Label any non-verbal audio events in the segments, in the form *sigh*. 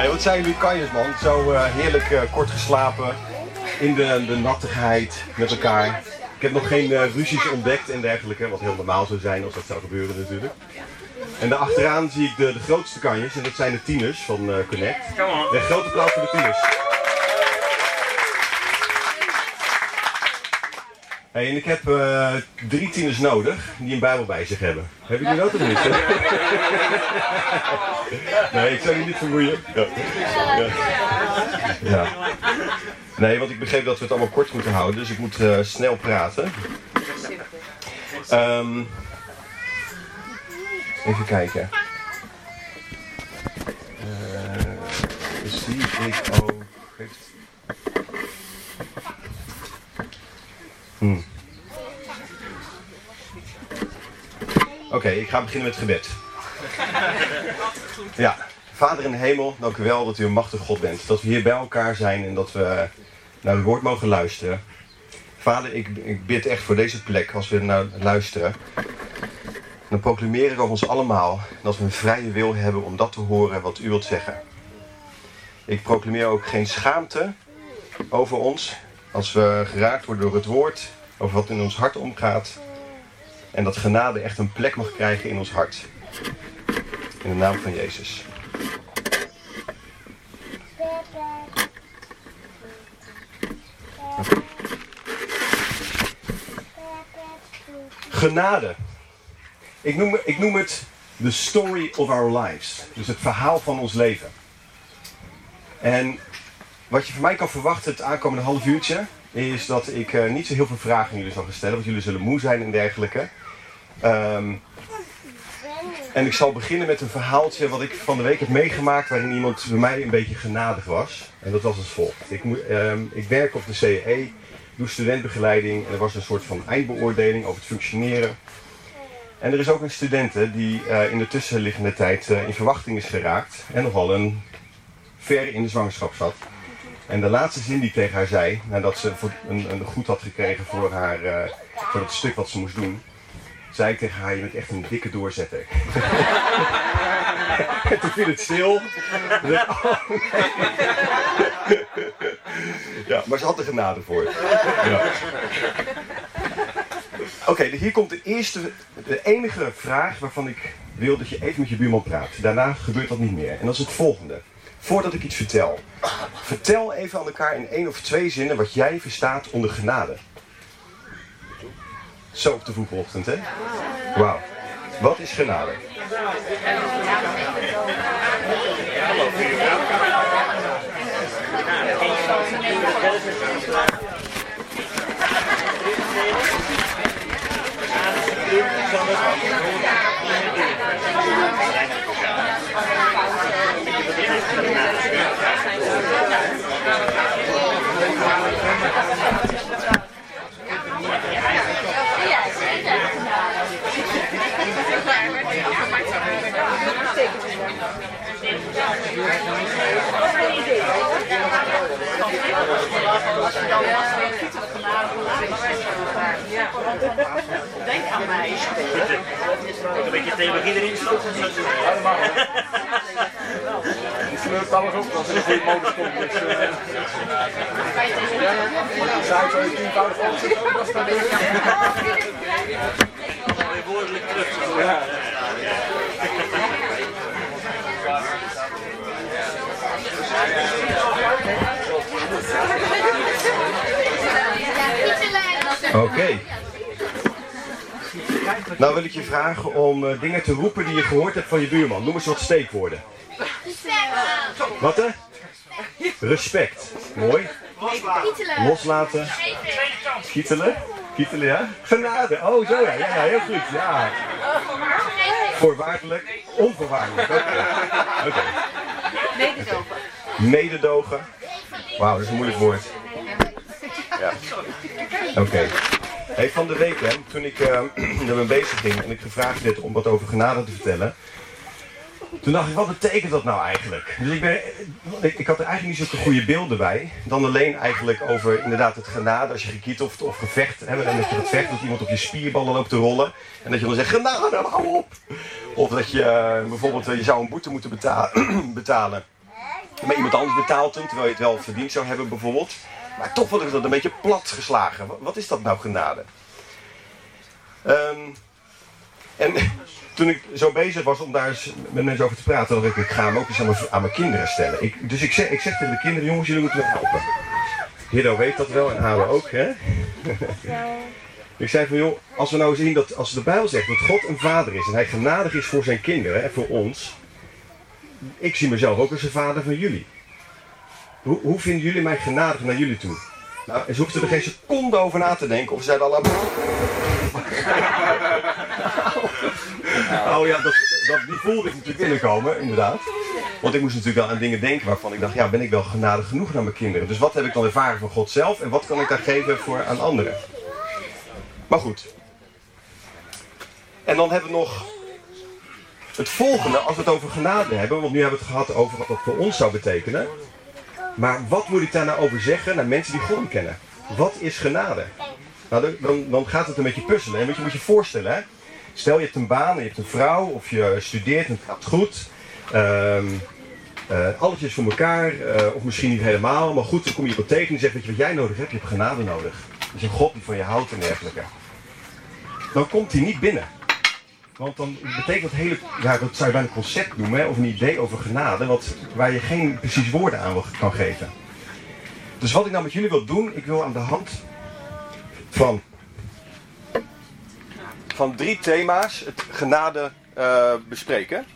Hey, wat zijn jullie kanjes, man? Zo uh, heerlijk uh, kort geslapen. In de, de nattigheid met elkaar. Ik heb nog geen uh, ruzies ontdekt en dergelijke. Wat heel normaal zou zijn als dat zou gebeuren natuurlijk. En daarachteraan zie ik de, de grootste kanjes. En dat zijn de tieners van Connect. De grote applaus voor de tieners. Hey, en ik heb uh, drie tieners nodig die een Bijbel bij zich hebben. Hebben jullie dat of niet? *laughs* nee, ik zou je niet vermoeien. Ja. Ja. ja. Nee, want ik begreep dat we het allemaal kort moeten houden, dus ik moet uh, snel praten. Um, even kijken. Uh, zie ik ook. Hmm. Oké, ik ga beginnen met gebed. *laughs* Ja, Vader in de hemel, dank u wel dat u een machtige God bent. Dat we hier bij elkaar zijn en dat we naar uw woord mogen luisteren. Vader, ik, ik bid echt voor deze plek, als we naar luisteren. Dan proclameer ik over ons allemaal dat we een vrije wil hebben om dat te horen wat u wilt zeggen. Ik proclameer ook geen schaamte over ons, als we geraakt worden door het woord, over wat in ons hart omgaat. En dat genade echt een plek mag krijgen in ons hart. In de naam van Jezus. Genade. Ik noem, ik noem het the story of our lives. Dus het verhaal van ons leven. En wat je van mij kan verwachten het aankomende half uurtje, is dat ik uh, niet zo heel veel vragen aan jullie zal gaan stellen, want jullie zullen moe zijn en dergelijke. Um, en ik zal beginnen met een verhaaltje wat ik van de week heb meegemaakt, waarin iemand bij mij een beetje genadig was. En dat was als volgt. Ik, um, ik werk op de CE, doe studentbegeleiding en er was een soort van eindbeoordeling over het functioneren. En er is ook een studente die uh, in de tussenliggende tijd uh, in verwachting is geraakt en nogal een ver in de zwangerschap zat. En de laatste zin die tegen haar zei, nadat ze een, een goed had gekregen voor, haar, uh, voor het stuk wat ze moest doen, zei ik tegen haar, je bent echt een dikke doorzetter. *laughs* en toen viel het stil. *laughs* Ja, maar ze had er genade voor. Ja. Oké, hier komt de eerste, de enige vraag waarvan ik wil dat je even met je buurman praat. Daarna gebeurt dat niet meer. En dat is het volgende voordat ik iets vertel. Vertel even aan elkaar in één of twee zinnen wat jij verstaat onder genade. Zo op de vroege ochtend, hè? Wauw. Wat is genade? Denk aan mij. Een beetje theologie erin stoppen. *laughs* Sleurt alles op als er een goede modus komt. Dus, uh, ja, zou je tienvoudig opzetten, dat is dan weer. Woordelijk terug. Ja. Oké. Nou wil ik je vragen om uh, dingen te roepen die je gehoord hebt van je buurman. Noem eens wat steekwoorden. Wat hè? Respect. Mooi. Loslaten. Loslaten. Kietelen. Kietelen, ja? Genade. Oh, zo ja. Ja, heel goed. Ja. Voorwaardelijk. Onvoorwaardelijk. Oké. Okay. Okay. Mededogen. Mededogen. Wauw, dat is een moeilijk woord. Ja. Oké. Okay. Hey, van de week, hè, toen ik uh, *clears throat* ermee bezig ging en ik gevraagd werd om wat over genade te vertellen. Toen dacht ik, wat betekent dat nou eigenlijk? Dus ik, ben, ik, ik had er eigenlijk niet zulke goede beelden bij. Dan alleen eigenlijk over inderdaad het genade, als je gekieteld of gevecht hebt. En dat je het vecht, dat iemand op je spierballen loopt te rollen. En dat je dan zegt, genade, hou op. Of dat je uh, bijvoorbeeld, uh, je zou een boete moeten betalen. *clears throat* betalen. Maar iemand anders betaalt hem, terwijl je het wel verdiend zou hebben bijvoorbeeld. Maar toch word ik dat een beetje plat geslagen. Wat- is dat nou genade? Ehm, en *laughs* toen ik zo bezig was om daar eens met mensen over te praten, dacht ik, ik ga hem ook eens aan mijn, aan mijn kinderen stellen. Ik, dus ik zeg, ik zeg tegen de kinderen, jongens, jullie moeten me helpen. Hiddo weet dat wel en Ado ook, hè? *laughs* ik zei van, joh, als we nou zien dat, als de Bijbel zegt dat God een vader is en hij genadig is voor zijn kinderen en voor ons, ik zie mezelf ook als een vader van jullie. Hoe, hoe vinden jullie mij genadig naar jullie toe? Nou, en ze hoefden er geen seconde over na te denken. Of ze zeiden al... *laughs* Oh ja, dat, dat, die voelde ik natuurlijk binnenkomen, inderdaad. Want ik moest natuurlijk wel aan dingen denken waarvan ik dacht... Ja, ben ik wel genadig genoeg naar mijn kinderen? Dus wat heb ik dan ervaren van God zelf? En wat kan ik daar geven voor aan anderen? Maar goed. En dan hebben we nog het volgende, als we het over genade hebben, want nu hebben we het gehad over wat dat voor ons zou betekenen. Maar wat moet ik daar nou over zeggen naar mensen die God kennen? Wat is genade? Nou, dan- dan, gaat het een beetje puzzelen. En wat je moet je voorstellen, hè? Stel je hebt een baan je hebt een vrouw, of je studeert en het gaat goed. Eh, alles is voor elkaar, eh, of misschien niet helemaal, maar goed, dan kom je iemand tegen en weet je wat jij nodig hebt? Je hebt genade nodig. Dus een God die van je houdt en dergelijke. Dan komt hij niet binnen. Want dan betekent dat hele, ja, dat zou je bijna een concept noemen, of een idee over genade, wat, waar je geen precies woorden aan kan geven. Dus wat ik nou met jullie wil doen, ik wil aan de hand van, van drie thema's het genade eh, bespreken.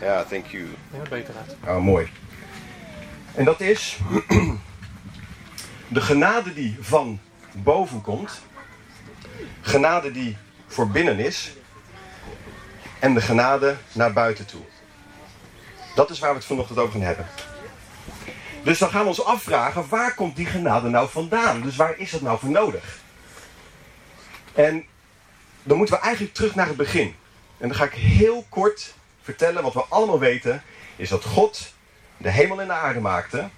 Ja, thank you. Ja, beter uit. Oh, mooi. En dat is *clears throat* de genade die van boven komt, genade die voor binnen is en de genade naar buiten toe. Dat is waar we het vanochtend over gaan hebben. Dus dan gaan we ons afvragen, waar komt die genade nou vandaan? Dus waar is dat nou voor nodig? En dan moeten we eigenlijk terug naar het begin. En dan ga ik heel kort vertellen wat we allemaal weten, is dat God de hemel en de aarde maakte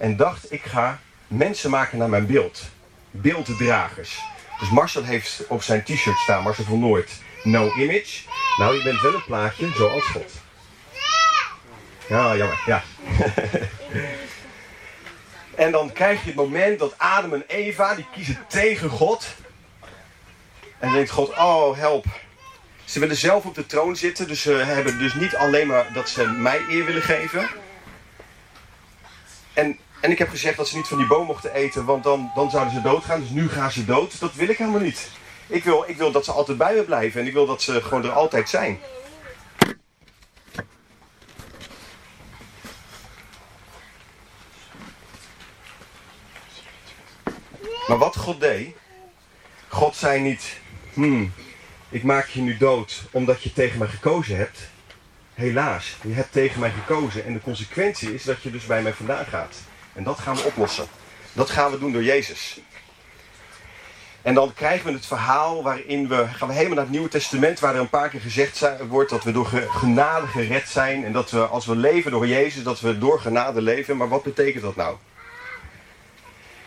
en dacht, ik ga mensen maken naar mijn beeld. Beelddragers. Dus Marcel heeft op zijn t-shirt staan, Marcel van Noord, no image. Nou, je bent wel een plaatje zoals God. Ja, jammer, ja. *laughs* en dan krijg je het moment dat Adam en Eva, die kiezen tegen God. En denkt God, oh help. Ze willen zelf op de troon zitten, dus ze hebben dus niet alleen maar dat ze mij eer willen geven. En, en ik heb gezegd dat ze niet van die boom mochten eten, want dan, dan zouden ze doodgaan. Dus nu gaan ze dood. Dat wil ik helemaal niet. Ik wil, ik wil dat ze altijd bij me blijven en ik wil dat ze gewoon er altijd zijn. Maar wat God deed, God zei niet, hmm, ik maak je nu dood omdat je tegen mij gekozen hebt. Helaas, je hebt tegen mij gekozen en de consequentie is dat je dus bij mij vandaan gaat. En dat gaan we oplossen. Dat gaan we doen door Jezus. En dan krijgen we het verhaal waarin we, gaan we helemaal naar het Nieuwe Testament, waar er een paar keer gezegd wordt dat we door ge- genade gered zijn. En dat we als we leven door Jezus, dat we door genade leven. Maar wat betekent dat nou?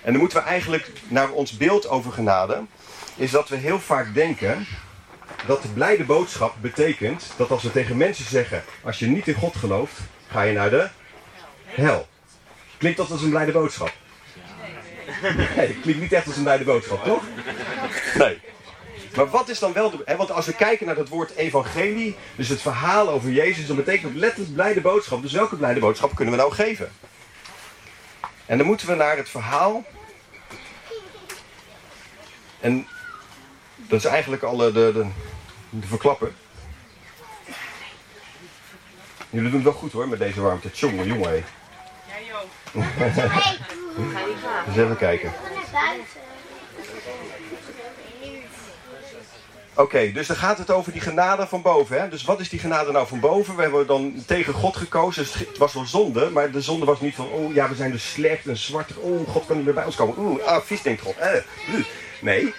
En dan moeten we eigenlijk naar ons beeld over genade, is dat we heel vaak denken dat de blijde boodschap betekent dat als we tegen mensen zeggen, als je niet in God gelooft, ga je naar de hel. Klinkt dat als een blijde boodschap? Nee, klinkt niet echt als een blijde boodschap, toch? Nee. Maar wat is dan wel de... Want als we kijken naar het woord evangelie, dus het verhaal over Jezus, dan betekent het letterlijk blijde boodschap. Dus welke blijde boodschap kunnen we nou geven? En dan moeten we naar het verhaal. En dat is eigenlijk al eh, de, de, de verklappen. Jullie doen het wel goed hoor met deze warmte. Tjonge, jongen. hé. Dus *laughs* even kijken. Oké, dus dan gaat het over die genade van boven. Hè? Dus wat is die genade nou van boven? We hebben dan tegen God gekozen. Dus het was wel zonde, maar de zonde was niet van... Oh ja, we zijn dus slecht en zwart. Oh, God kan niet meer bij ons komen. Oeh, ah, vies denkt God. Eh, uh. Nee,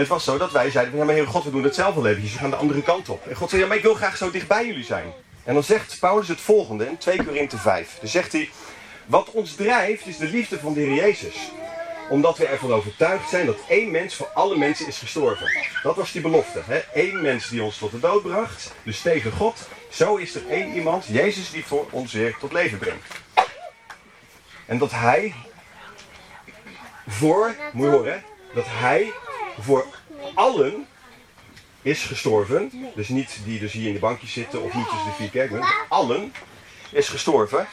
het was zo dat wij zeiden... Ja, maar Heer God, we doen het zelf wel eventjes. We gaan de andere kant op. En God zei, ja, maar ik wil graag zo dicht bij jullie zijn. En dan zegt Paulus het volgende in 2 Korinthe 5. Dan zegt hij... Wat ons drijft is de liefde van de Heer Jezus. Omdat we ervan overtuigd zijn dat één mens voor alle mensen is gestorven. Dat was die belofte. Hè? Eén mens die ons tot de dood bracht, dus tegen God. Zo is er één iemand, Jezus, die voor ons weer tot leven brengt. En dat hij voor, moet je horen, dat hij voor allen is gestorven. Dus niet die dus hier in de bankjes zitten of niet tussen de vier kerken. Allen is gestorven.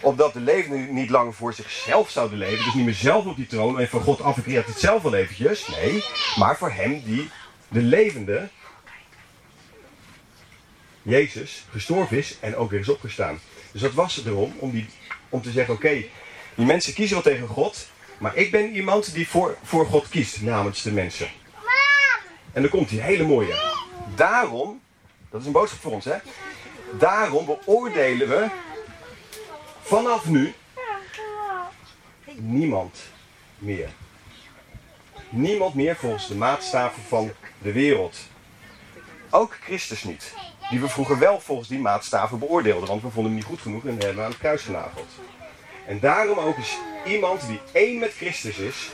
Opdat de levenden niet langer voor zichzelf zouden leven. Dus niet meer zelf op die troon en van God af. Ik het zelf wel eventjes. Nee, maar voor hem die de levende, Jezus, gestorven is en ook weer is opgestaan. Dus dat was erom om, die, om te zeggen, oké, die mensen kiezen wel tegen God. Maar ik ben iemand die voor, voor God kiest namens de mensen. En dan komt die hele mooie. Daarom, dat is een boodschap voor ons hè. Daarom beoordelen we vanaf nu niemand meer. Niemand meer volgens de maatstaven van de wereld. Ook Christus niet. Die we vroeger wel volgens die maatstaven beoordeelden. Want we vonden hem niet goed genoeg en hebben we aan het kruis genageld. En daarom ook is iemand die één met Christus is,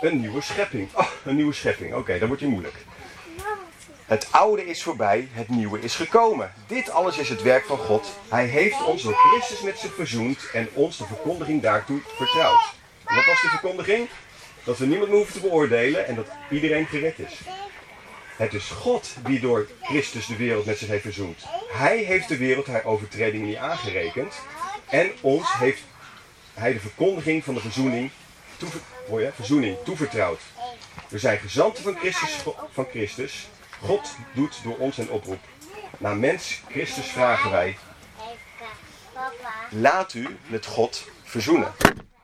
een nieuwe schepping. Oh, een nieuwe schepping. Oké, dan wordt hij moeilijk. Het oude is voorbij, het nieuwe is gekomen. Dit alles is het werk van God. Hij heeft ons door Christus met zich verzoend en ons de verkondiging daartoe vertrouwd. En wat was de verkondiging? Dat we niemand meer hoeven te beoordelen en dat iedereen gered is. Het is God die door Christus de wereld met zich heeft verzoend. Hij heeft de wereld haar overtredingen niet aangerekend. En ons heeft hij de verkondiging van de verzoening, toever, verzoening toevertrouwd. We zijn gezanten van Christus, van Christus God doet door ons een oproep. Naar mens Christus vragen wij. Laat u met God verzoenen.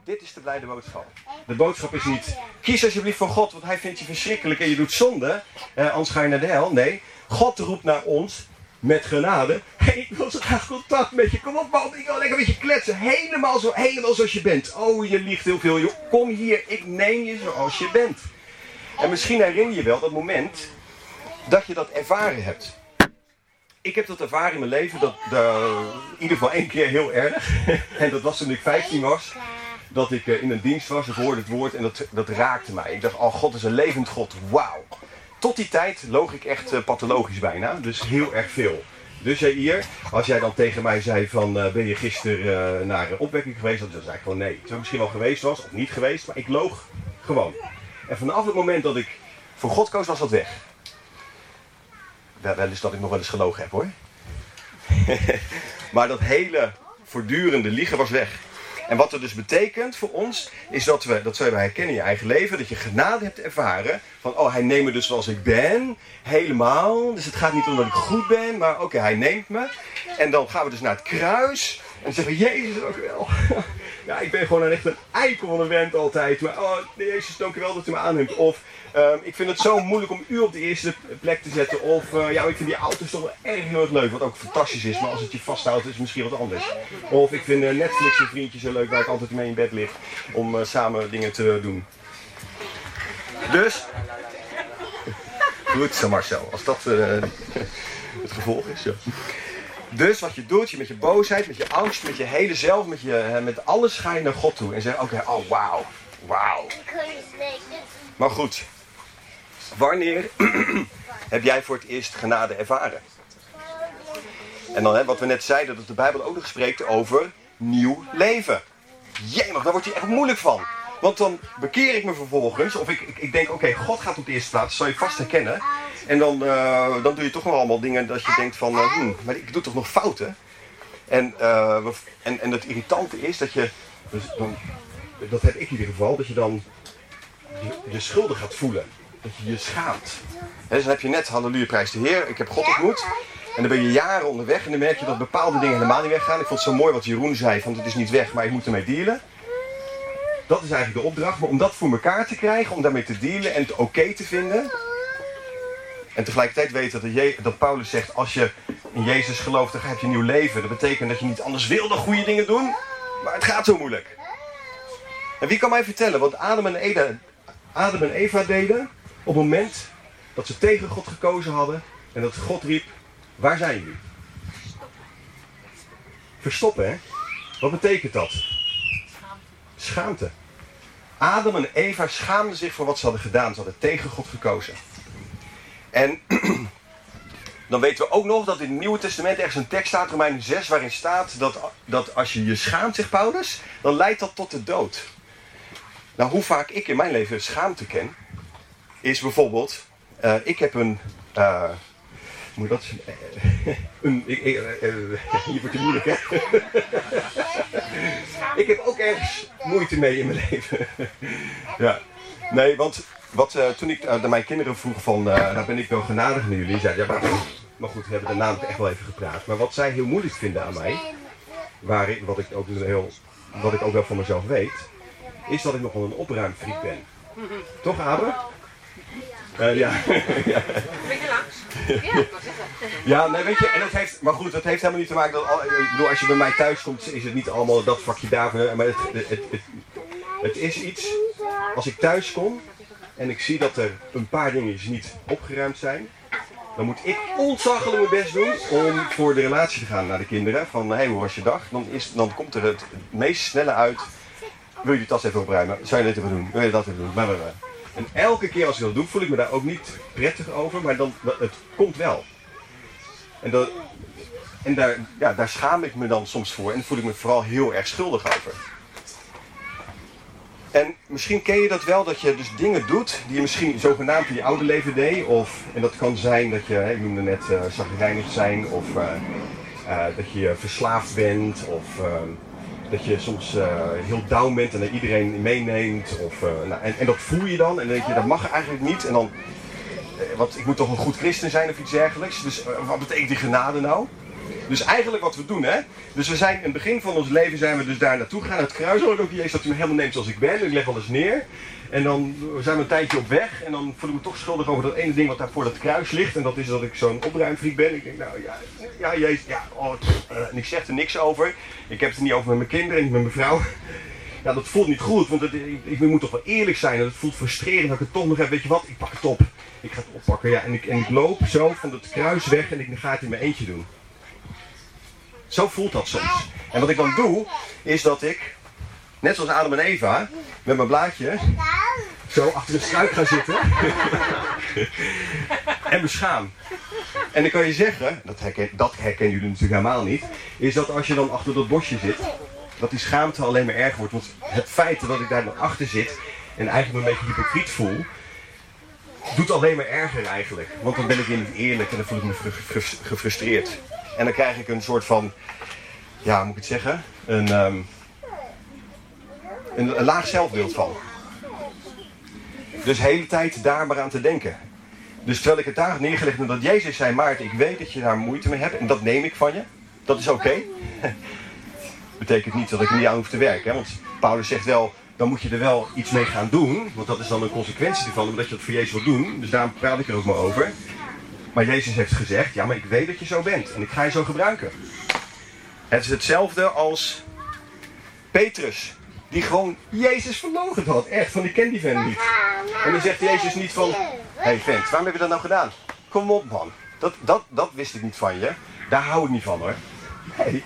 Dit is de blijde boodschap. De boodschap is niet, kies alsjeblieft voor God, want hij vindt je verschrikkelijk en je doet zonde. Eh, anders ga je naar de hel. Nee, God roept naar ons met genade. Hey, ik wil zo graag contact met je. Kom op man, ik wil lekker met je kletsen. Helemaal, zo, helemaal zoals je bent. Oh, je liegt heel veel. Joh. Kom hier, ik neem je zoals je bent. En misschien herinner je wel dat moment dat je dat ervaren hebt. Ik heb dat ervaren in mijn leven, dat, in ieder geval één keer heel erg. *laughs* en dat was toen ik 15 was. Dat ik eh, in een dienst was, ik hoorde het woord en dat, dat raakte mij. Ik dacht, oh God is een levend God, wauw. Tot die tijd loog ik echt uh, pathologisch bijna, dus heel erg veel. Dus hier, als jij dan tegen mij zei van uh, ben je gisteren uh, naar opwekking geweest, dan zei ik gewoon nee. Terwijl misschien wel geweest was of niet geweest, maar ik loog gewoon. En vanaf het moment dat ik voor God koos was dat weg. Wel, wel dat ik nog wel eens gelogen heb hoor. *laughs* maar dat hele voortdurende liegen was weg. En wat dat dus betekent voor ons, is dat we, dat zullen we herkennen in je eigen leven, dat je genade hebt ervaren. Van, oh, hij neemt me dus zoals ik ben, helemaal. Dus het gaat niet om dat ik goed ben, maar oké, hij neemt me. En dan gaan we dus naar het kruis. En zeggen, Jezus, ook wel. Ja, ik ben gewoon een echt een eikel van een wend altijd. Maar, oh, Jezus, dank u wel dat u me aanneemt. Of, Um, ik vind het zo moeilijk om u op de eerste plek te zetten. Of uh, ja, ik vind die auto's toch wel erg heel erg leuk. Wat ook fantastisch is. Maar als het je vasthoudt is het misschien wat anders. Of ik vind uh, Netflix een vriendje zo leuk waar ik altijd mee in bed lig. Om uh, samen dingen te doen. Dus. *laughs* Goed zo Marcel. Als dat het gevolg is. Ja. Dus wat je doet, je met je boosheid, met je angst, met je hele zelf, met, je, met alles ga je naar God toe. En zeg, oké, oh wauw, wauw. Maar goed, Wanneer *clears throat* heb jij voor het eerst genade ervaren? En dan hè, wat we net zeiden, dat de Bijbel ook nog spreekt over nieuw leven. Jemig, daar wordt hij echt moeilijk van. Want dan bekeer ik me vervolgens, of ik, ik, ik denk, oké, God gaat op de eerste plaats, dat zal je vast herkennen. En dan, uh, dan doe je toch nog allemaal dingen dat je denkt van, uh, hmm, maar ik doe toch nog fouten? En, uh, en, en het irritante is dat je, dus dan, dat heb ik in ieder geval, dat je dan je, je schuldig gaat voelen dat je je schaamt. He, dus dan heb je net, halleluja, prijs de Heer, ik heb God ontmoet. En dan ben je jaren onderweg en dan merk je dat bepaalde dingen helemaal niet weggaan. Ik vond het zo mooi wat Jeroen zei, van het is niet weg, maar ik moet ermee dealen. Dat is eigenlijk de opdracht, maar om dat voor elkaar te krijgen, om daarmee te dealen en het oké te vinden. En tegelijkertijd weten dat, Je dat Paulus zegt, als je in Jezus gelooft, dan heb je een nieuw leven. Dat betekent dat je niet anders wil dan goede dingen doen, maar het gaat zo moeilijk. En wie kan mij vertellen wat Adam en en Eva deden op het moment dat ze tegen God gekozen hadden en dat God riep, waar zijn jullie? Verstoppen, hè? Wat betekent dat? Schaamte. Adam en Eva schaamden zich voor wat ze hadden gedaan. Ze hadden tegen God gekozen. En *clears throat* dan weten we ook nog dat in het Nieuwe Testament ergens een tekst staat, Romeinen 6, waarin staat dat, dat als je je schaamt, zegt Paulus, dan leidt dat tot de dood. Nou, hoe vaak ik in mijn leven schaamte ken, is bijvoorbeeld, eh, ik heb een, eh, moet dat? Eh, *laughs* een, ik, eh, eh, *laughs* wordt het moeilijk, hè? *laughs* ik heb ook ergens moeite mee in mijn leven. ja. Nee, want wat, toen ik aan mijn kinderen vroeg van, eh nou ben ik wel genadig naar jullie, zeiden ja, maar, goed, we hebben daarna echt wel even gepraat. Maar wat zij heel moeilijk vinden aan mij, waar ik, wat, ik ook heel, wat ik ook wel van mezelf weet, is dat ik nogal een opruimfriek ben. Toch, Abe? Eh, ja. Ja, nee, weet je, en dat heeft, maar goed, dat heeft helemaal niet te maken dat, al- ik bedoel, als je bij mij thuis komt, is het niet allemaal dat vakje daar, maar het, het, het, is iets, als ik thuis kom en ik zie dat er een paar dingetjes niet opgeruimd zijn, dan moet ik ontzaglijk mijn best doen om voor de relatie te gaan naar de kinderen, van, hé, hey, hoe was je dag? Dan, is, dan komt er het meest snelle uit, wil je die tas even opruimen? Zou je dit even doen? Wil je dat even doen? Blah. En elke keer als ik dat doe, voel ik me daar ook niet prettig over, maar dan, het komt wel. En, dat, en daar, ja, daar schaam ik me dan soms voor en voel ik me vooral heel erg schuldig over. En misschien ken je dat wel, dat je dus dingen doet die je misschien zogenaamd in je oude leven deed. Of, en dat kan zijn dat je, ik noemde net uh, zijn, of eh, eh, dat je verslaafd bent, of eh, dat je soms eh, heel down bent en dat iedereen meeneemt. Of, eh, nou, en, en dat voel je dan en dan denk je, dat mag eigenlijk niet. En dan, eh, want ik moet toch een goed christen zijn of iets dergelijks. Dus wat betekent die genade nou? Dus eigenlijk wat we doen, hè. Dus we zijn in het begin van ons leven zijn we dus daar naartoe gegaan. Het kruis hoor ik ook Jezus dat u me helemaal neemt zoals ik ben. Ik leg alles neer. En dan zijn we een tijdje op weg. En dan voel ik me toch schuldig over dat ene ding wat daar voor dat kruis ligt. En dat is dat ik zo'n opruimfriek ben. Ik denk, nou ja, ja Jezus, ja. Oh, uh, en ik zeg er niks over. Ik heb het er niet over met mijn kinderen en met mijn vrouw. *laughs* Ja, dat voelt niet goed, want het, ik, moet toch wel eerlijk zijn. Het voelt frustrerend dat ik het toch nog heb. Weet je wat, ik pak het op. Ik ga het oppakken. Ja, en, ik, en ik loop zo van het kruis weg en ik ga het in mijn eentje doen. Zo voelt dat soms. En wat ik dan doe, is dat ik, net zoals Adam en Eva, met mijn blaadje, zo achter een struik ga zitten. *laughs* en me schaam. En dan kan je zeggen, dat, herken, dat herkennen jullie natuurlijk helemaal niet, is dat als je dan achter dat bosje zit, dat die schaamte alleen maar erger wordt. Want het feit dat ik daar dan achter zit en eigenlijk me een beetje hypocriet voel, doet alleen maar erger eigenlijk. Want dan ben ik weer niet eerlijk en dan voel ik me gefrustreerd. En dan krijg ik een soort van, ja, hoe moet ik het zeggen? Een, um, een, een, laag zelfbeeld van. Dus de hele tijd daar maar aan te denken. Dus terwijl ik het daar had neergelegd en dat Jezus zei, Maarten, ik weet dat je daar moeite mee hebt en dat neem ik van je. Dat is oké. Okay. *laughs* Betekent niet dat ik er niet aan hoef te werken. Hè? Want Paulus zegt wel, dan moet je er wel iets mee gaan doen. Want dat is dan een consequentie ervan, omdat je dat voor Jezus wil doen. Dus daarom praat ik er ook maar over. Maar Jezus heeft gezegd, ja, maar ik weet dat je zo bent en ik ga je zo gebruiken. Het is hetzelfde als Petrus, die gewoon Jezus verloochend had. Echt, van die ken die vent niet. En dan zegt Jezus niet van, hey vent, waarom heb je dat nou gedaan? Kom op man, dat, dat, dat wist ik niet van je. Daar hou ik niet van hoor. Nee,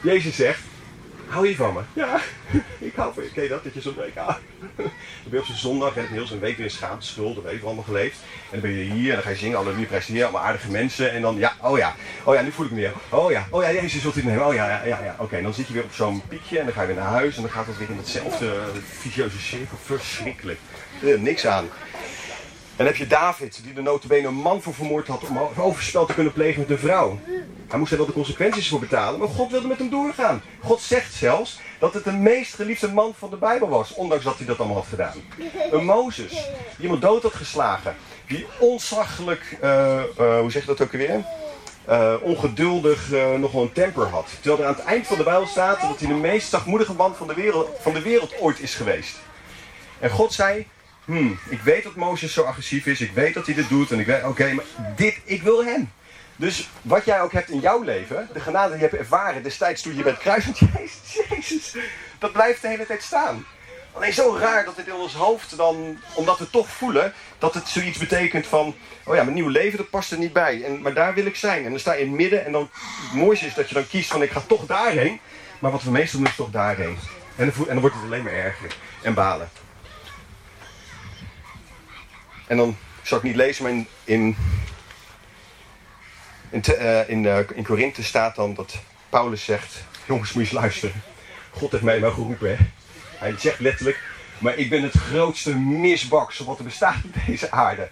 Jezus zegt, hou je van me? Ja, *laughs* ik hou van je. Ken je dat, dat je zo'n week houdt? Dan ben je op zo'n zondag, en heel zo'n week weer schaamte, schuld, dat we allemaal geleefd. En dan ben je hier en dan ga je zingen, alle hier, allemaal aardige mensen. En dan, ja, oh ja, oh ja, nu voel ik me weer. Oh ja, oh ja, Jezus wilt u nemen. Oh ja, ja, ja, ja. Oké, dan zit je weer op zo'n piekje en dan ga je weer naar huis en dan gaat het weer in hetzelfde vicieuze cirkel. Verschrikkelijk. Er niks aan. En heb je David, die de notabene een man voor vermoord had om overspel te kunnen plegen met een vrouw. Hij moest er wel de consequenties voor betalen, maar God wilde met hem doorgaan. God zegt zelfs dat het de meest geliefde man van de Bijbel was, ondanks dat hij dat allemaal had gedaan. Een Mozes, die iemand dood had geslagen, die ontzaglijk, uh, uh, hoe zeg je dat ook alweer? Uh, ongeduldig nog wel een temper had. Terwijl er aan het eind van de Bijbel staat dat hij de meest zachtmoedige man van de wereld, van de wereld ooit is geweest. En God zei, Hmm, ik weet dat Mozes zo agressief is, ik weet dat hij dit doet en ik weet, oké, maar dit, ik wil hem. Dus wat jij ook hebt in jouw leven, de genade die je hebt ervaren destijds toen je bent kruisend, Jezus, Jezus, dat blijft de hele tijd staan. Alleen zo raar dat het in ons hoofd dan, omdat we toch voelen dat het zoiets betekent van, oh ja, mijn nieuwe leven dat past er niet bij. En, maar daar wil ik zijn. En dan sta je in het midden en dan, het mooiste is dat je dan kiest van ik ga toch daarheen. Maar wat we meestal doen is toch daarheen. En en dan wordt het alleen maar erger en balen. En dan zal ik niet lezen, maar in, in, in, eh, in, eh, in Korinthe staat dan dat Paulus zegt... Jongens, moet je eens luisteren. God heeft mij maar geroepen. Hij zegt letterlijk... Maar ik ben het grootste misbaksel wat er bestaat op deze aarde.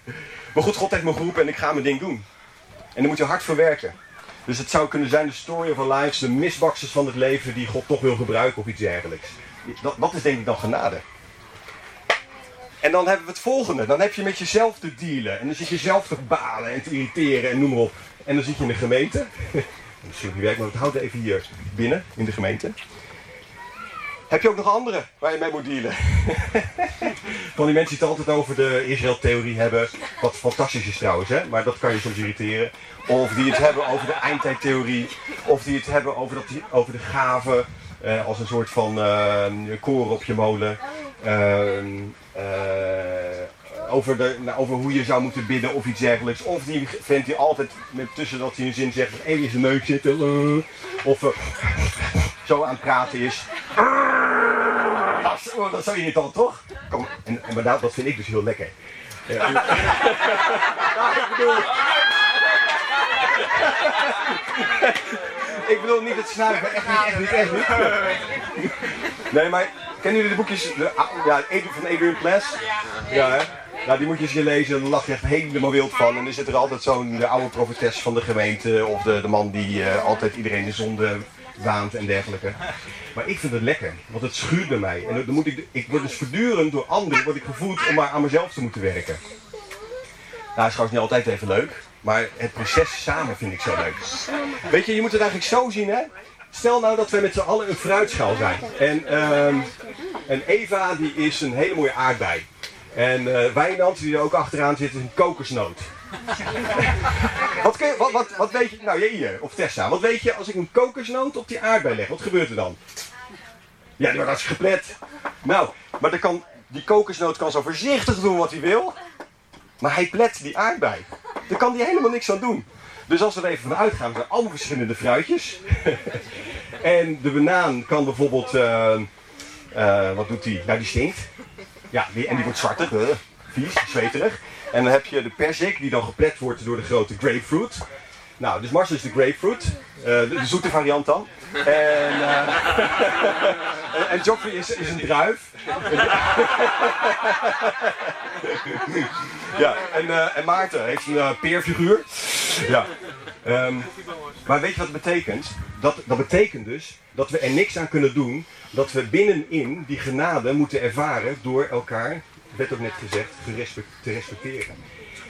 Maar goed, God heeft me geroepen en ik ga mijn ding doen. En daar moet je hard voor werken. Dus het zou kunnen zijn de story of our lives, de misbaksels van het leven die God toch wil gebruiken of iets dergelijks. Dat, dat is denk ik dan genade. En dan hebben we het volgende. Dan heb je met jezelf te dealen. En dan zit je zelf te balen en te irriteren en noem maar op. En dan zit je in de gemeente. *laughs* Misschien niet werkt, maar het houdt even hier binnen in de gemeente. Heb je ook nog andere waar je mee moet dealen? *laughs* Van die mensen die het altijd over de Israël-theorie hebben. Wat fantastisch is trouwens, hè? maar dat kan je soms irriteren. Of die het hebben over de eindtijdtheorie. Of die het hebben over, dat, over de gaven. eh, als een soort van eh, koren op je molen. Ehm, eh, over, de, nou, over hoe je zou moeten bidden of iets dergelijks. Of die vent die altijd met tussen dat hij een zin zegt. Even in zijn neus zitten. eh, of eh, zo aan het praten is. Dat oh, dat is zo irritant, toch? Kom, en, en maar dat, dat vind ik dus heel lekker. Ja, ik bedoel... ik bedoel niet het snuiven, echt niet, echt niet, echt niet. Nee, maar kennen jullie de boekjes de, ja, van Adrian Plass? Ja, hè? Die moet je eens lezen, daar lach je echt helemaal wild van. En er zit er altijd zo'n de oude profetes van de gemeente, of de, de man die eh, altijd iedereen de zonde waant en dergelijke. Maar ik vind het lekker, want het schuurt bij mij. En dan moet ik, ik word dus voortdurend door anderen word ik gevoed om maar aan mezelf te moeten werken. Nou, is trouwens niet altijd even leuk, maar het proces samen vind ik zo leuk. Weet je, je moet het eigenlijk zo zien, hè? Stel nou dat wij met z'n allen een fruitschaal zijn. En, ehm, en Eva, die is een hele mooie aardbei. En eh Wijnand, die er ook achteraan zit, is een kokosnoot. *laughs* wat, kun wat, wat, weet je, nou hier, of Tessa, wat weet je als ik een kokosnoot op die aardbei leg? Wat gebeurt er dan? Ja, die wordt hartstikke geplet. Nou, maar kan, die kokosnoot kan zo voorzichtig doen wat hij wil. Maar hij plet die aardbei. Daar kan hij helemaal niks aan doen. Dus als we er even van uitgaan, er zijn allemaal verschillende fruitjes. *laughs* en de banaan kan bijvoorbeeld, eh, eh, wat doet die? Nou, die stinkt. Ja, die, en die wordt zwartig, eh, vies, zweterig. En dan heb je de perzik, die dan geplet wordt door de grote grapefruit. Nou, dus Marcel is de grapefruit, eh, de, de zoete variant dan. En, *laughs* en, en Joffrey is, is een druif. *laughs* Ja, en, eh, en Maarten heeft een eh, peerfiguur. Ja. Ehm, maar weet je wat het betekent? Dat, dat betekent dus dat we er niks aan kunnen doen. Dat we binnenin die genade moeten ervaren door elkaar, werd ook net gezegd, te respecteren.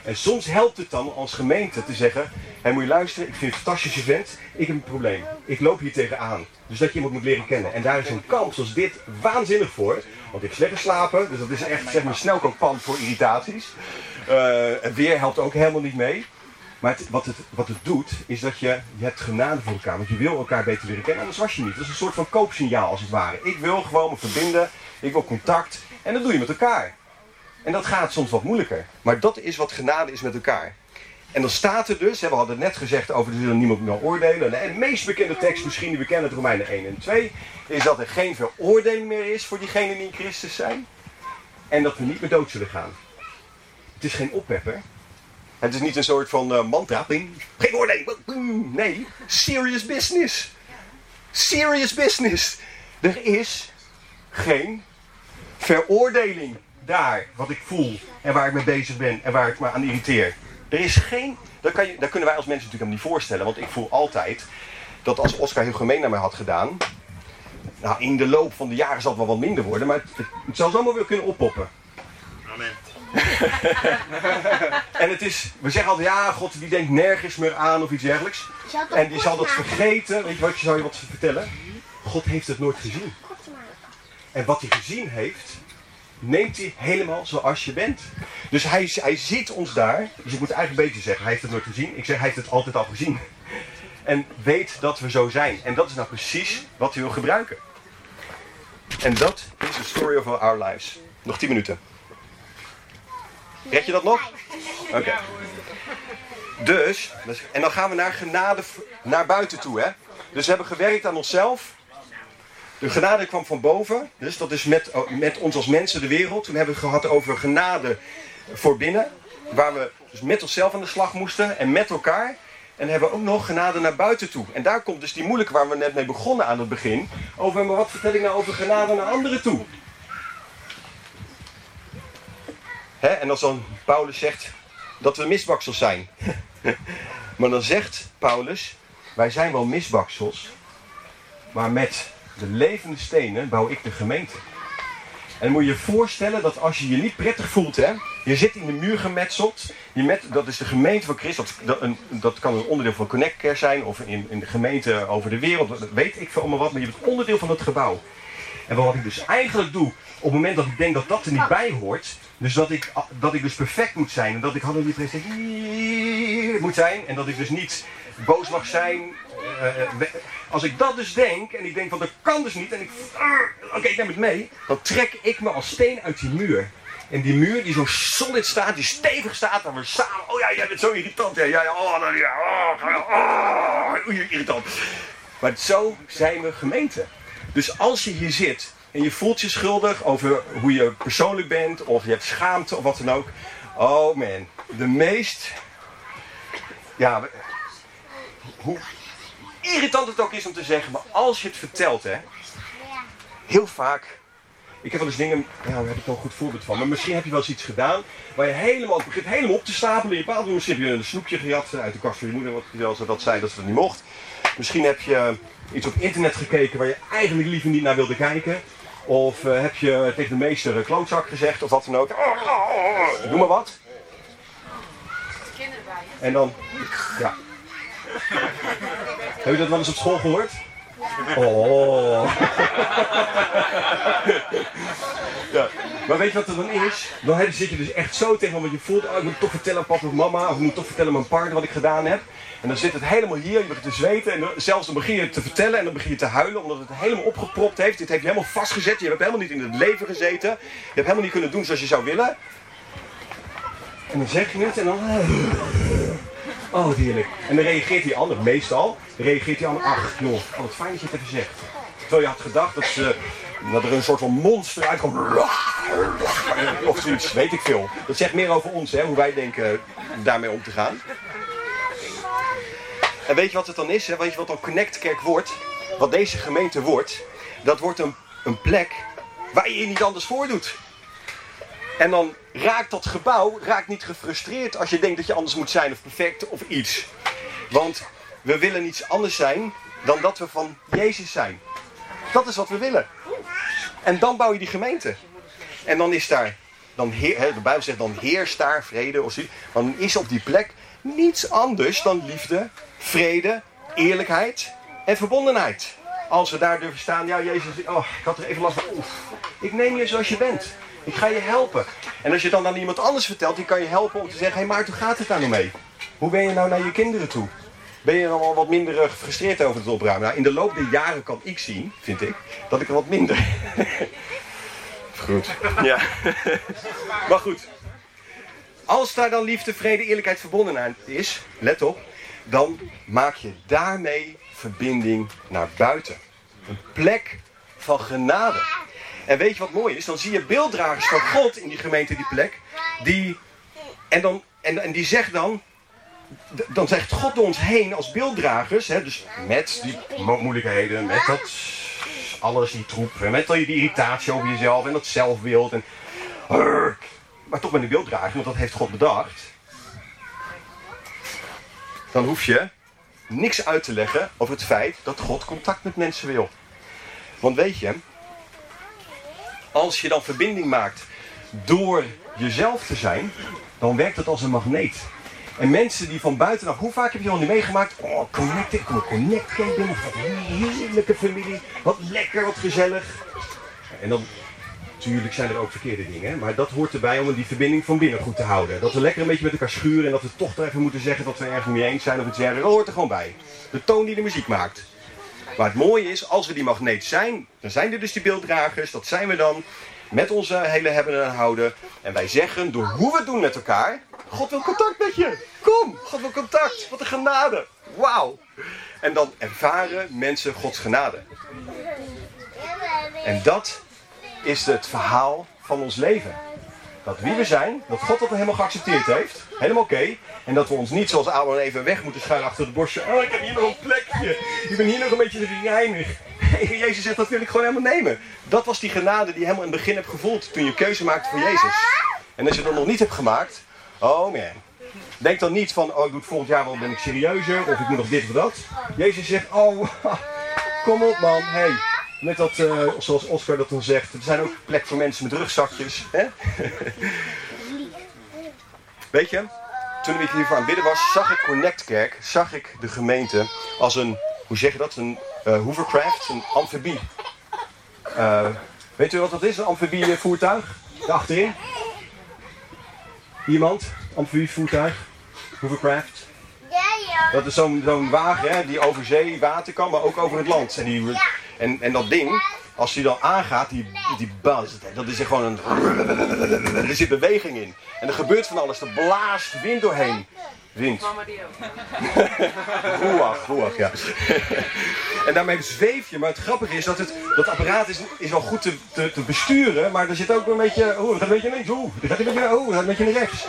En soms helpt het dan als gemeente te zeggen: Hé, moet je luisteren, ik vind het een fantastische vent, ik heb een probleem. Ik loop hier tegenaan. Dus dat je iemand moet leren kennen. En daar is een kans als dit waanzinnig voor. Want ik slecht geslapen, dus dat is echt zeg maar, snelkookpan voor irritaties. Eh, en weer helpt ook helemaal niet mee. Maar het- wat, het, wat het doet, is dat je, je hebt genade voor elkaar. Want je wil elkaar beter leren kennen. Anders was je niet. Dat is een soort van koopsignaal als het ware. Ik wil gewoon me verbinden. Ik wil contact. En dat doe je met elkaar. En dat gaat soms wat moeilijker. Maar dat is wat genade is met elkaar. En dan staat er dus, we hadden het net gezegd over er zullen niemand meer oordelen. En de meest bekende tekst, misschien die we kennen uit Romeinen 1 en 2, is dat er geen veroordeling meer is voor diegenen die in Christus zijn. En dat we niet meer dood zullen gaan. Het is geen oppepper. Het is niet een soort van eh, mantra. Geen oordeling. Nee, serious business. Serious business. Er is geen veroordeling daar, wat ik voel en waar ik mee bezig ben en waar ik me aan irriteer. Er is geen, dat, kan je, dat kunnen wij als mensen natuurlijk helemaal niet voorstellen, want ik voel altijd dat als Oscar heel gemeen naar mij had gedaan, nou in de loop van de jaren zal het wel wat minder worden, maar het, het, het zal zomaar weer kunnen oppoppen. Amen. *laughs* En het is, we zeggen altijd, ja, God die denkt nergens meer aan of iets dergelijks. En die zal dat vergeten, weet je wat, je zou je wat vertellen? God heeft het nooit gezien. En wat hij gezien heeft, neemt hij helemaal zoals je bent. Dus hij, hij ziet ons daar. Dus ik moet eigenlijk beetje zeggen, hij heeft het nooit gezien. Ik zeg, hij heeft het altijd al gezien. En weet dat we zo zijn. En dat is nou precies wat hij wil gebruiken. En dat is de story of our lives. Nog 10 minuten. Red je dat nog? Oké. Dus, dus- en dan gaan we naar genade naar buiten toe, hè? Dus we hebben gewerkt aan onszelf. De genade kwam van boven, dus dat is met, met ons als mensen de wereld. Toen hebben we het gehad over genade voor binnen, waar we dus met onszelf aan de slag moesten en met elkaar. En dan hebben we ook nog genade naar buiten toe. En daar komt dus die moeilijke waar we net mee begonnen aan het begin. Over, maar wat vertel ik nou over genade naar anderen toe? En als dan Paulus zegt dat we misbaksels zijn. *laughs* maar dan zegt Paulus, wij zijn wel misbaksels, maar met de levende stenen bouw ik de gemeente. En moet je je voorstellen dat als je je niet prettig voelt, hè, je zit in de muur gemetseld, je met, dat is de gemeente van Christus, dat, een, dat kan een onderdeel van Connect Care zijn, of in, in de gemeente over de wereld, dat weet ik veel allemaal wat, maar je bent onderdeel van het gebouw. En wat ik dus eigenlijk doe, op het moment dat ik denk dat dat er niet bij hoort, dus dat ik, dat ik dus perfect moet zijn, en dat ik hadden niet moet zijn, en dat ik dus niet boos mag zijn. eh, eh, als ik dat dus denk, en ik denk van dat kan dus niet, en ik, ah, oké, ik neem het mee, dan trek ik me als steen uit die muur. En die muur die zo solid staat, die stevig staat, en we samen, oh ja, jij bent zo irritant, ja, ja, ja, oh, dan, ja, oh, oh, oei, irritant. Maar zo zijn we gemeente. Dus als je hier zit en je voelt je schuldig over hoe je persoonlijk bent, of je hebt schaamte of wat dan ook. Oh man, de meest. Ja, hoe irritant het ook is om te zeggen, maar als je het vertelt, hè. Heel vaak. Ik heb wel eens dingen, ja, daar heb ik wel een goed voorbeeld van. Maar misschien heb je wel eens iets gedaan waar je helemaal, het begint helemaal op te stapelen. Je bepaalt, misschien heb je een snoepje gejat uit de kast van je moeder, wat wel zo dat zei dat ze dat niet mocht. Misschien heb je iets op internet gekeken waar je eigenlijk liever niet naar wilde kijken. Of eh, heb je tegen de meester een klootzak gezegd of wat dan ook. Doe maar wat. Kinderen bij. En dan, ja. Heb je dat wel eens op school gehoord? Oh. *laughs* ja. Maar weet je wat er dan is? Dan heb- zit je dus echt zo tegen wat je voelt. Oh, ik moet toch vertellen aan papa of mama. Of ik moet toch vertellen aan mijn partner wat ik gedaan heb. En dan zit het helemaal hier. Je begint te zweten. En dan, zelfs dan begin je te vertellen. En dan begin je te huilen. Omdat het helemaal opgepropt heeft. Dit heeft je helemaal vastgezet. Je hebt helemaal niet in het leven gezeten. Je hebt helemaal niet kunnen doen zoals je zou willen. En dan zeg je het. En dan... Oh, heerlijk. En dan reageert die ander, meestal, reageert die ander, ach joh, oh, wat fijn dat je het even zegt. Terwijl je had gedacht dat, ze, dat er een soort van monster uitkomt. Of zoiets, weet ik veel. Dat zegt meer over ons, hè, hoe wij denken daarmee om te gaan. En weet je wat het dan is? Hè? Weet je wat dan Connect Kerk wordt? Wat deze gemeente wordt? Dat wordt een, een plek waar je je niet anders voor doet. En dan raakt dat gebouw raakt niet gefrustreerd als je denkt dat je anders moet zijn of perfect of iets. Want we willen niets anders zijn dan dat we van Jezus zijn. Dat is wat we willen. En dan bouw je die gemeente. En dan is daar, dan heer, de Bijbel zegt dan heerst daar vrede of. Dan is op die plek niets anders dan liefde, vrede, eerlijkheid en verbondenheid. Als we daar durven staan, ja Jezus, oh, ik had er even last van. Oef, ik neem je zoals je bent. Ik ga je helpen. En als je dan aan iemand anders vertelt, die kan je helpen om te zeggen, hé hey, Maarten, hoe gaat het daar nou mee? Hoe ben je nou naar je kinderen toe? Ben je dan al wat minder eh, gefrustreerd over het opruimen? Nou, in de loop der jaren kan ik zien, vind ik, dat ik er wat minder. *laughs* goed. Ja. *laughs* maar goed. Als daar dan liefde, vrede, eerlijkheid, verbondenheid is, let op, dan maak je daarmee verbinding naar buiten. Een plek van genade. En weet je wat mooi is? Dan zie je beelddragers van God in die gemeente, die plek. Die, en, dan, en, en die zegt dan, dan zegt God door ons heen als beelddragers, hè, dus met die mo- moeilijkheden, met dat alles, die troep, met die die irritatie over jezelf en dat zelfbeeld. En, maar toch met die beelddrager, want dat heeft God bedacht. Dan hoef je niks uit te leggen over het feit dat God contact met mensen wil. Want weet je, als je dan verbinding maakt door jezelf te zijn, dan werkt het als een magneet. En mensen die van buitenaf, hoe vaak heb je al niet meegemaakt? Oh, connect, ik kom een connect cake binnen. Wat een heerlijke familie. Wat lekker, wat gezellig. En dan, natuurlijk zijn er ook verkeerde dingen, maar dat hoort erbij om die verbinding van binnen goed te houden. Dat we lekker een beetje met elkaar schuren en dat we toch even moeten zeggen dat we ergens mee eens zijn of iets dergelijks. Dat hoort er gewoon bij. De toon die de muziek maakt. Maar het mooie is, als we die magneet zijn, dan zijn er dus die beelddragers. Dat zijn we dan met onze hele hebben en houden. En wij zeggen, door hoe we het doen met elkaar, God wil contact met je. Kom, God wil contact. Wat een genade. Wauw. En dan ervaren mensen Gods genade. En dat is het verhaal van ons leven. dat wie we zijn, dat God dat helemaal geaccepteerd heeft. Helemaal oké. En dat we ons niet zoals Abraham even weg moeten schuilen achter het bosje. Oh, ik heb hier nog een plekje. Ik ben hier nog een beetje reinig. *laughs* Jezus zegt, dat wil ik gewoon helemaal nemen. Dat was die genade die je helemaal in het begin hebt gevoeld toen je keuze maakte voor Jezus. En als je dat nog niet hebt gemaakt, oh man. Denk dan niet van, oh ik doe het volgend jaar wel, ben ik serieuzer. Of ik moet nog dit of dat. Jezus zegt, oh, *laughs* kom op man. Hey, Net dat, eh, zoals Oscar dat dan zegt, er zijn ook plek voor mensen met rugzakjes. Hè? *laughs* Weet je, toen ik hiervoor aan het bidden was, zag ik Connect Kerk, zag ik de gemeente als een, hoe zeg je dat, een eh, hovercraft, een amfibie. Eh, weet u wat dat is, een amfibievoertuig? Daarachterin? Iemand? Amfibievoertuig? Hovercraft? Dat is zo'n zo'n wagen hè, die over zee water kan, maar ook over het land. En, die, en, en dat ding, als die dan aangaat, die, die buzz, dat is er gewoon een... Er zit beweging in. En er gebeurt van alles, er blaast wind doorheen. Wind. Ruach, ruach, ja. en daarmee zweef je, maar het grappige is dat het, dat apparaat is, is wel goed te, te, te besturen, maar er zit ook een beetje, het gaat een beetje links, het gaat een beetje, het gaat een beetje naar rechts.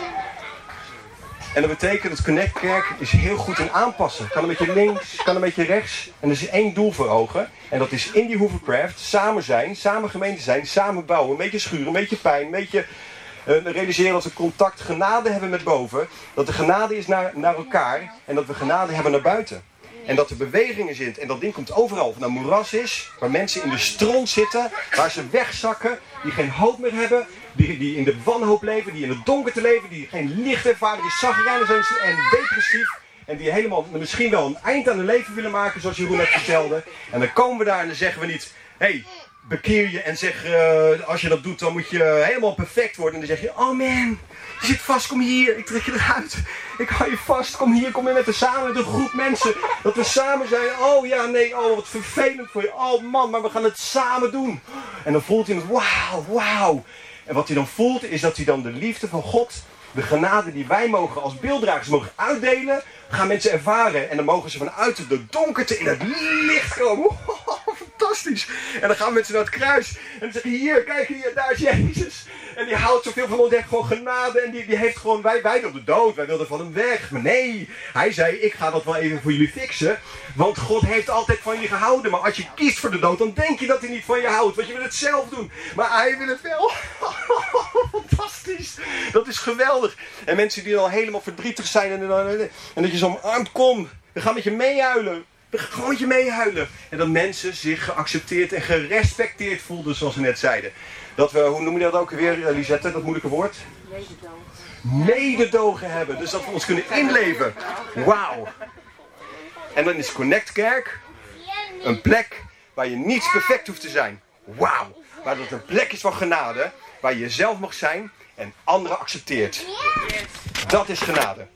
En dat betekent dat Connect Kerk is heel goed in aanpassen. Kan een beetje links, kan een beetje rechts. En er is één doel voor ogen. En dat is in die hovercraft samen zijn, samen gemeente zijn, samen bouwen. Een beetje schuren, een beetje pijn, een beetje uh, realiseren dat we contact, genade hebben met boven. Dat er genade is naar, naar elkaar. En dat we genade hebben naar buiten. En dat er bewegingen zit. En dat ding komt overal. Of nou moeras is, waar mensen in de stront zitten, waar ze wegzakken, die geen hoop meer hebben, die, die in de wanhoop leven, die in het donker te leven, die geen licht ervaren, die zagrijnig zijn en depressief. En die helemaal misschien wel een eind aan hun leven willen maken, zoals Jeroen net vertelde. En dan komen we daar en dan zeggen we niet, hé, hey, bekeer je en zeg, uh, als je dat doet, dan moet je helemaal perfect worden. En dan zeg je, oh man, je zit vast, kom hier, ik trek je eruit. Ik hou je vast, kom hier, kom hier met de samen, met een groep mensen. Dat we samen zijn, oh ja, nee, oh wat vervelend voor je. Oh man, maar we gaan het samen doen. En dan voelt hij het, wauw, wauw. En wat hij dan voelt, is dat hij dan de liefde van God, de genade die wij mogen als beelddragers mogen uitdelen, gaan mensen ervaren. En dan mogen ze vanuit de donkerte in het licht komen. Fantastisch. En dan gaan mensen naar het kruis. En dan zeggen hier, kijk hier, daar is Jezus. En die houdt zoveel van ons, die heeft gewoon genade. En die, die heeft gewoon, wij, wij wilden dood, wij wilden van hem weg. Maar nee, hij zei, ik ga dat wel even voor jullie fixen. Want God heeft altijd van je gehouden. Maar als je kiest voor de dood, dan denk je dat hij niet van je houdt. Want je wil het zelf doen. Maar hij wil het wel. *laughs* Fantastisch. Dat is geweldig. En mensen die dan helemaal verdrietig zijn. En, en, en dat je zo omarmd komt. We gaan met je meehuilen. We gaan gewoon je meehuilen. En dat mensen zich geaccepteerd en gerespecteerd voelden, zoals we net zeiden. Dat we, hoe noem je dat ook weer, Lisette, dat moeilijke woord? Mededogen. Mededogen hebben. Dus dat we ons kunnen inleven. Wauw. En dan is Connect Kerk een plek waar je niet perfect hoeft te zijn. Wauw. Maar dat het een plek is van genade, waar je jezelf mag zijn en anderen accepteert. Dat is genade.